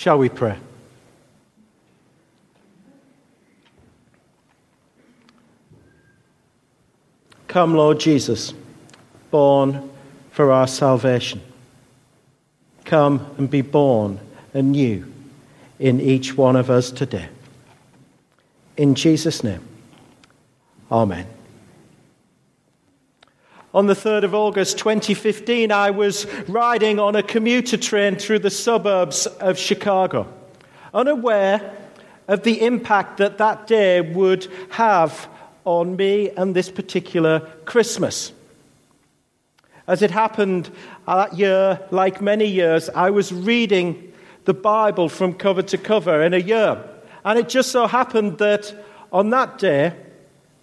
Shall we pray? Come, Lord Jesus, born for our salvation. Come and be born anew in each one of us today. In Jesus' name, Amen. On the 3rd of August 2015, I was riding on a commuter train through the suburbs of Chicago, unaware of the impact that that day would have on me and this particular Christmas. As it happened uh, that year, like many years, I was reading the Bible from cover to cover in a year. And it just so happened that on that day,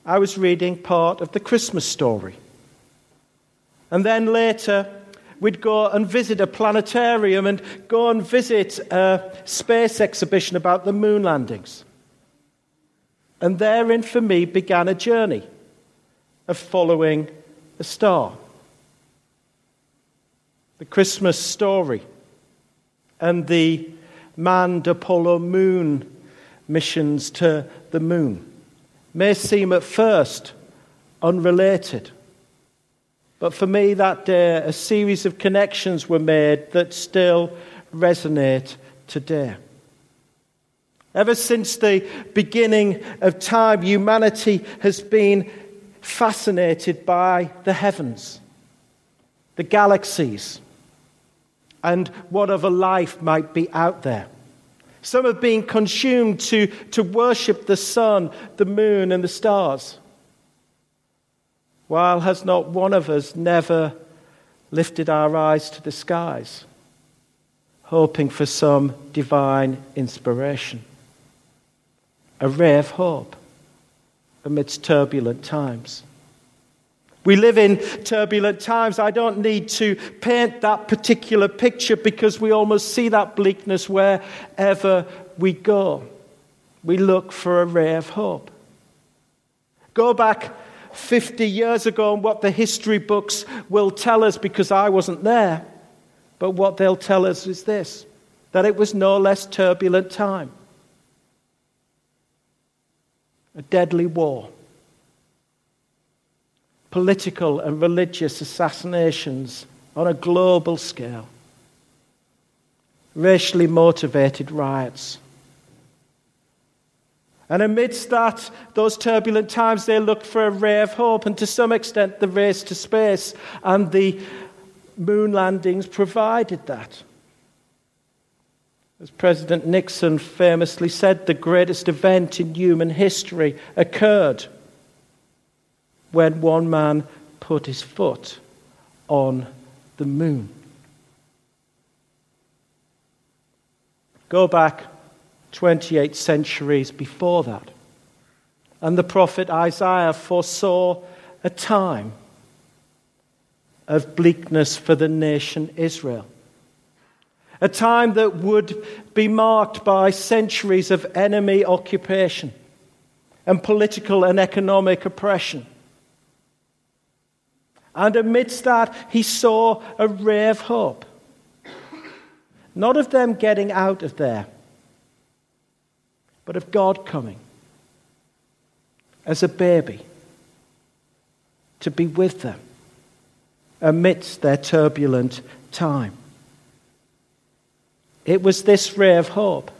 I was reading part of the Christmas story. And then later, we'd go and visit a planetarium and go and visit a space exhibition about the moon landings. And therein, for me, began a journey of following a star. The Christmas story and the manned Apollo moon missions to the moon may seem at first unrelated. But for me that day, a series of connections were made that still resonate today. Ever since the beginning of time, humanity has been fascinated by the heavens, the galaxies, and whatever life might be out there. Some have been consumed to, to worship the sun, the moon, and the stars. While has not one of us never lifted our eyes to the skies, hoping for some divine inspiration? A ray of hope amidst turbulent times. We live in turbulent times. I don't need to paint that particular picture because we almost see that bleakness wherever we go. We look for a ray of hope. Go back 50 years ago and what the history books will tell us because I wasn't there. But what they'll tell us is this that it was no less turbulent time. A deadly war. Political and religious assassinations on a global scale. Racially motivated riots and amidst that, those turbulent times, they looked for a ray of hope, and to some extent, the race to space and the moon landings provided that. As President Nixon famously said, the greatest event in human history occurred when one man put his foot on the moon. Go back 28 centuries before that. And the prophet Isaiah foresaw a time of bleakness for the nation Israel. A time that would be marked by centuries of enemy occupation and political and economic oppression. And amidst that, he saw a ray of hope. Not of them getting out of there but of God coming as a baby to be with them amidst their turbulent time. It was this ray of hope,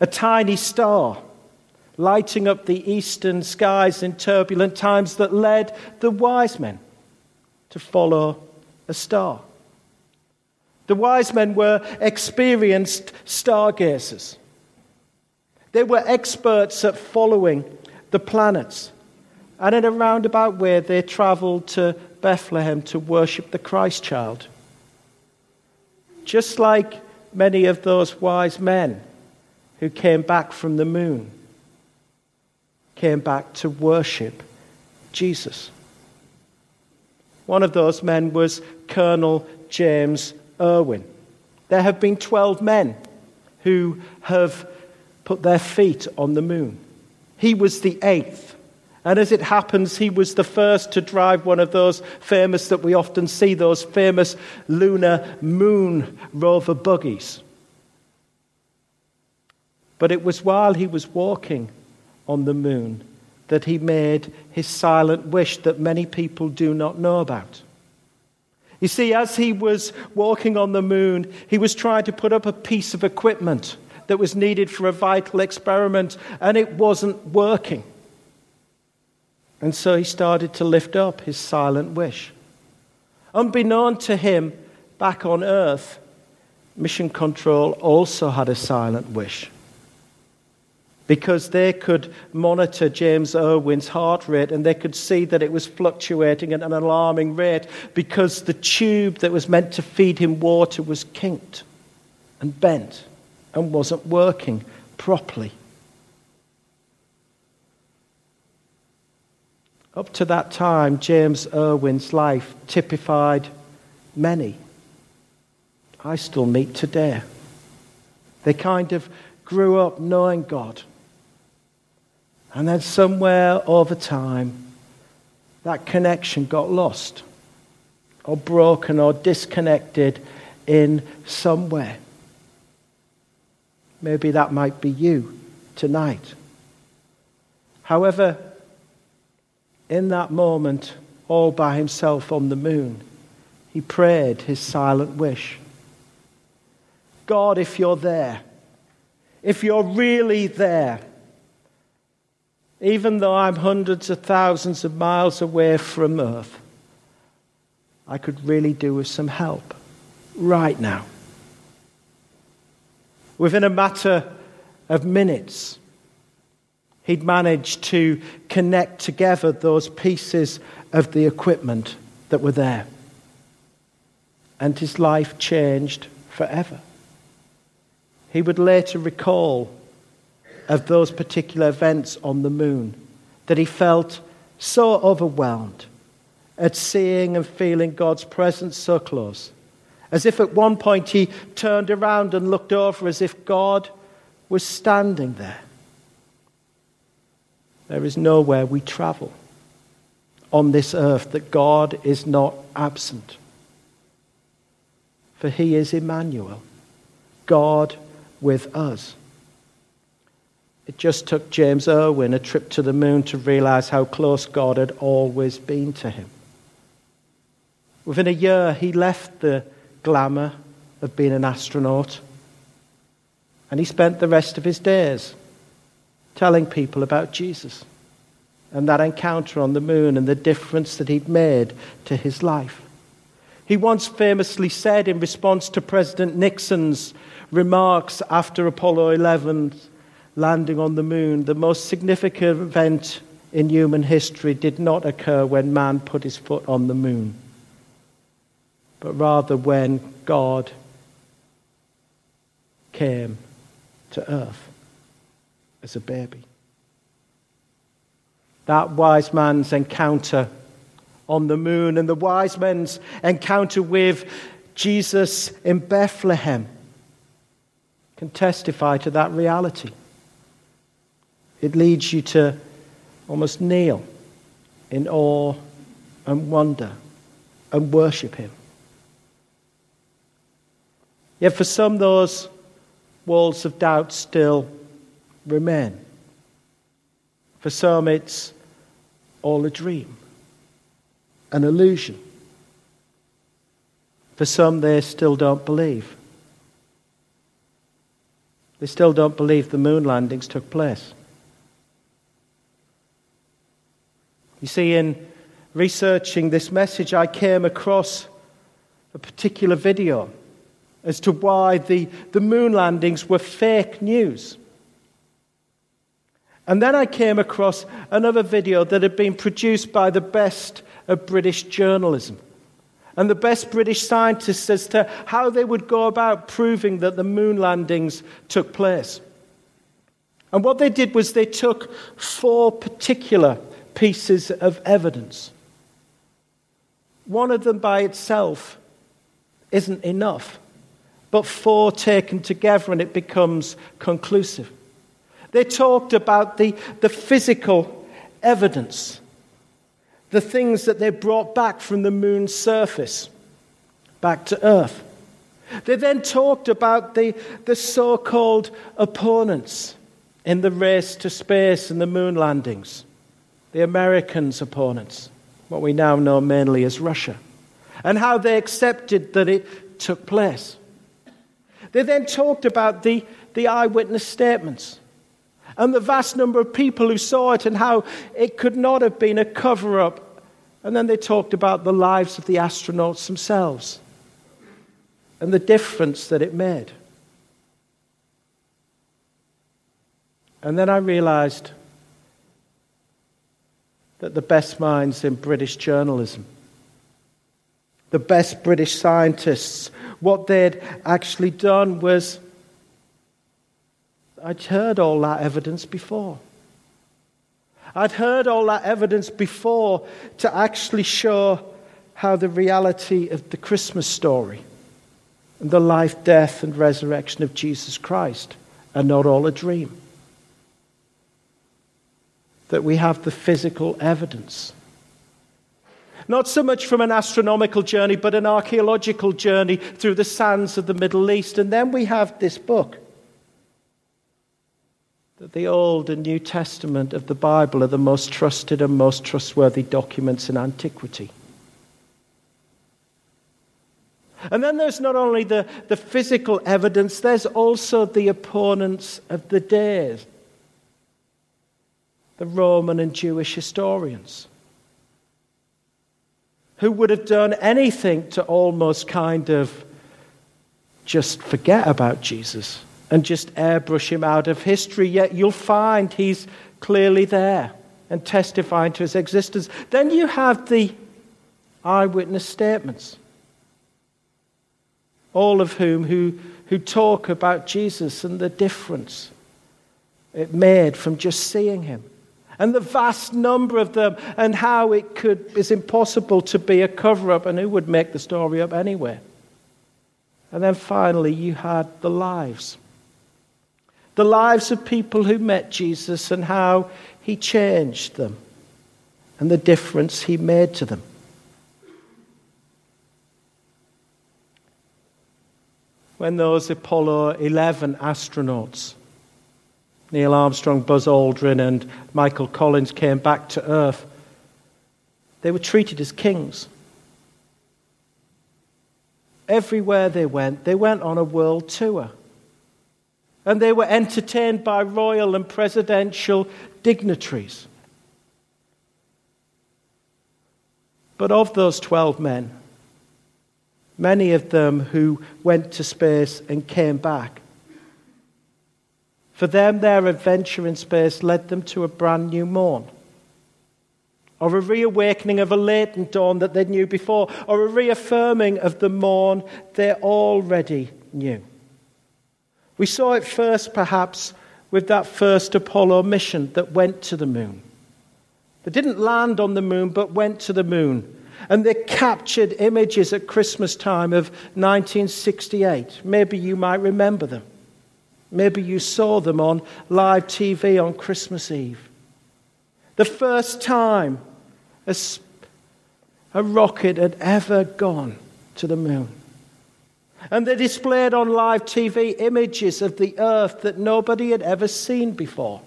a tiny star lighting up the eastern skies in turbulent times that led the wise men to follow a star. The wise men were experienced stargazers. They were experts at following the planets. And in a roundabout way, they traveled to Bethlehem to worship the Christ child. Just like many of those wise men who came back from the moon came back to worship Jesus. One of those men was Colonel James Irwin. There have been 12 men who have put their feet on the moon. He was the eighth. And as it happens, he was the first to drive one of those famous that we often see, those famous lunar moon rover buggies. But it was while he was walking on the moon that he made his silent wish that many people do not know about. You see, as he was walking on the moon, he was trying to put up a piece of equipment that was needed for a vital experiment, and it wasn't working. And so he started to lift up his silent wish. Unbeknown to him, back on Earth, Mission Control also had a silent wish because they could monitor James Irwin's heart rate and they could see that it was fluctuating at an alarming rate because the tube that was meant to feed him water was kinked and bent and wasn't working properly. Up to that time, James Irwin's life typified many I still meet today. They kind of grew up knowing God and then somewhere over time, that connection got lost or broken or disconnected in some way. Maybe that might be you tonight. However, in that moment, all by himself on the moon, he prayed his silent wish God, if you're there, if you're really there, even though I'm hundreds of thousands of miles away from Earth, I could really do with some help right now. Within a matter of minutes, he'd managed to connect together those pieces of the equipment that were there. And his life changed forever. He would later recall of those particular events on the moon that he felt so overwhelmed at seeing and feeling God's presence so close. As if at one point he turned around and looked over as if God was standing there. There is nowhere we travel on this earth that God is not absent. For he is Emmanuel, God with us. It just took James Irwin a trip to the moon to realize how close God had always been to him. Within a year, he left the glamour of being an astronaut and he spent the rest of his days telling people about Jesus and that encounter on the moon and the difference that he'd made to his life. He once famously said in response to President Nixon's remarks after Apollo 11 landing on the moon, the most significant event in human history did not occur when man put his foot on the moon, but rather when God came to earth as a baby. That wise man's encounter on the moon and the wise men's encounter with Jesus in Bethlehem can testify to that reality. It leads you to almost kneel in awe and wonder and worship Him. Yet for some, those walls of doubt still remain. For some, it's all a dream, an illusion. For some, they still don't believe. They still don't believe the moon landings took place. You see, in researching this message, I came across a particular video as to why the, the moon landings were fake news. And then I came across another video that had been produced by the best of British journalism and the best British scientists as to how they would go about proving that the moon landings took place. And what they did was they took four particular pieces of evidence. One of them by itself isn't enough, but four taken together and it becomes conclusive. They talked about the, the physical evidence, the things that they brought back from the moon's surface back to Earth. They then talked about the, the so called opponents in the race to space and the moon landings, the Americans' opponents, what we now know mainly as Russia, and how they accepted that it took place. They then talked about the, the eyewitness statements and the vast number of people who saw it and how it could not have been a cover up. And then they talked about the lives of the astronauts themselves and the difference that it made. And then I realized that the best minds in British journalism, the best British scientists, what they'd actually done was I'd heard all that evidence before. I'd heard all that evidence before to actually show how the reality of the Christmas story and the life, death, and resurrection of Jesus Christ are not all a dream. That we have the physical evidence. Not so much from an astronomical journey, but an archaeological journey through the sands of the Middle East. And then we have this book. That the Old and New Testament of the Bible are the most trusted and most trustworthy documents in antiquity. And then there's not only the, the physical evidence, there's also the opponents of the day the Roman and Jewish historians who would have done anything to almost kind of just forget about Jesus and just airbrush him out of history. Yet you'll find he's clearly there and testifying to his existence. Then you have the eyewitness statements all of whom who, who talk about Jesus and the difference it made from just seeing him. And the vast number of them, and how it could is impossible to be a cover up, and who would make the story up anyway. And then finally, you had the lives. The lives of people who met Jesus and how he changed them and the difference he made to them. when those Apollo 11 astronauts, Neil Armstrong, Buzz Aldrin, and Michael Collins, came back to Earth, they were treated as kings. Everywhere they went, they went on a world tour. And they were entertained by royal and presidential dignitaries. But of those 12 men, many of them who went to space and came back. For them, their adventure in space led them to a brand new morn, or a reawakening of a latent dawn that they knew before, or a reaffirming of the morn they already knew. We saw it first, perhaps, with that first Apollo mission that went to the moon. They didn't land on the moon, but went to the moon and they captured images at Christmas time of 1968. Maybe you might remember them. Maybe you saw them on live TV on Christmas Eve. The first time a, a rocket had ever gone to the moon. And they displayed on live TV images of the earth that nobody had ever seen before.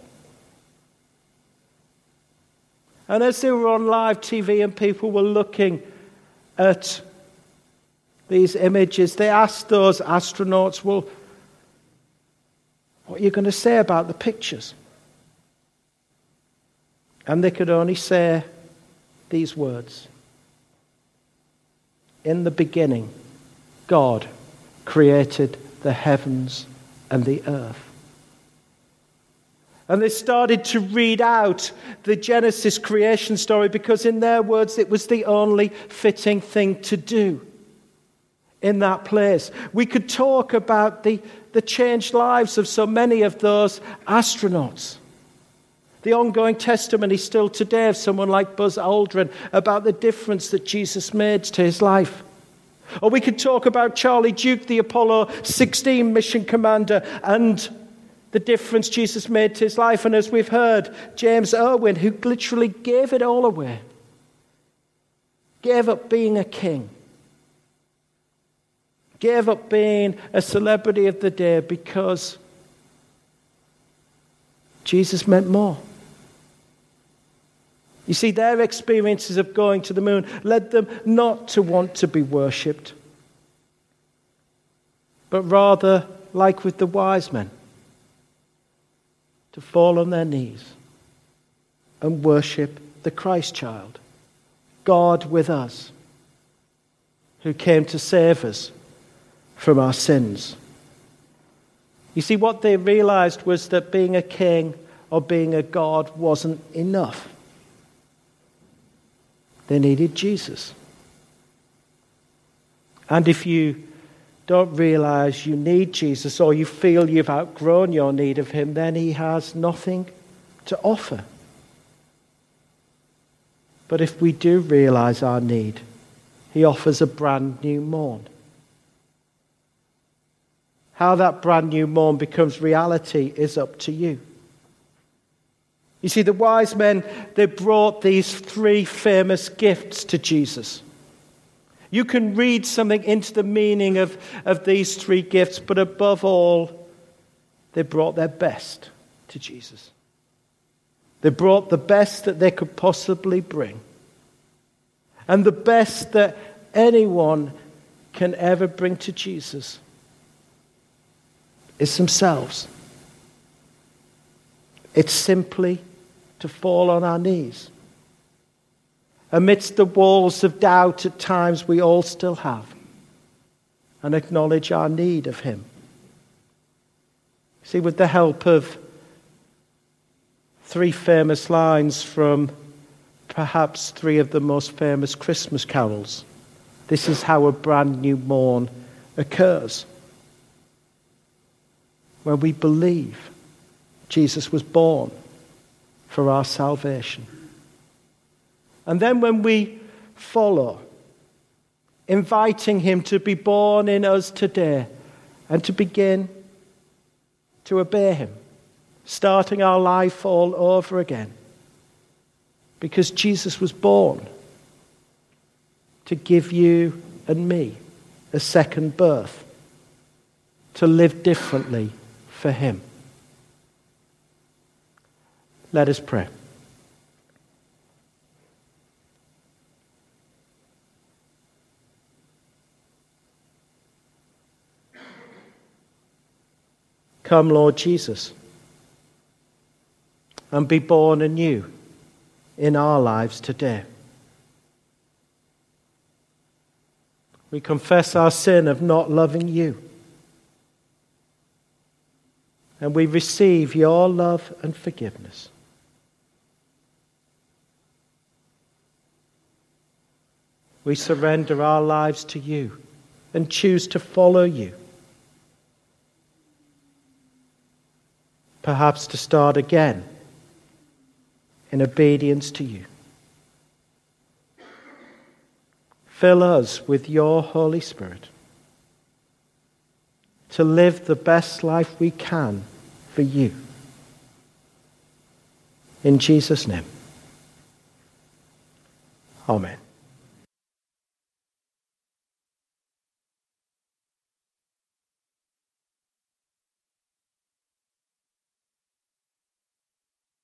And as they were on live TV and people were looking at these images, they asked those astronauts, Well, what are you going to say about the pictures? And they could only say these words In the beginning, God created the heavens and the earth. And they started to read out the Genesis creation story because, in their words, it was the only fitting thing to do in that place. We could talk about the, the changed lives of so many of those astronauts. The ongoing testimony still today of someone like Buzz Aldrin about the difference that Jesus made to his life. Or we could talk about Charlie Duke, the Apollo 16 mission commander, and the difference Jesus made to his life. And as we've heard, James Irwin, who literally gave it all away, gave up being a king gave up being a celebrity of the day because Jesus meant more. You see, their experiences of going to the moon led them not to want to be worshipped, but rather, like with the wise men, to fall on their knees and worship the Christ child, God with us, who came to save us from our sins. You see, what they realized was that being a king or being a god wasn't enough. They needed Jesus. And if you don't realize you need Jesus or you feel you've outgrown your need of him, then he has nothing to offer. But if we do realize our need, he offers a brand new morn. How that brand new morn becomes reality is up to you. You see, the wise men, they brought these three famous gifts to Jesus. You can read something into the meaning of, of these three gifts, but above all, they brought their best to Jesus. They brought the best that they could possibly bring. And the best that anyone can ever bring to Jesus is themselves. It's simply to fall on our knees. Amidst the walls of doubt at times we all still have, and acknowledge our need of Him. See, with the help of three famous lines from perhaps three of the most famous Christmas carols, this is how a brand new morn occurs where we believe Jesus was born for our salvation. And then when we follow, inviting him to be born in us today and to begin to obey him, starting our life all over again. Because Jesus was born to give you and me a second birth, to live differently for him. Let us pray. Come, Lord Jesus, and be born anew in our lives today. We confess our sin of not loving you and we receive your love and forgiveness. We surrender our lives to you and choose to follow you. Perhaps to start again in obedience to you. Fill us with your Holy Spirit to live the best life we can for you. In Jesus' name. Amen.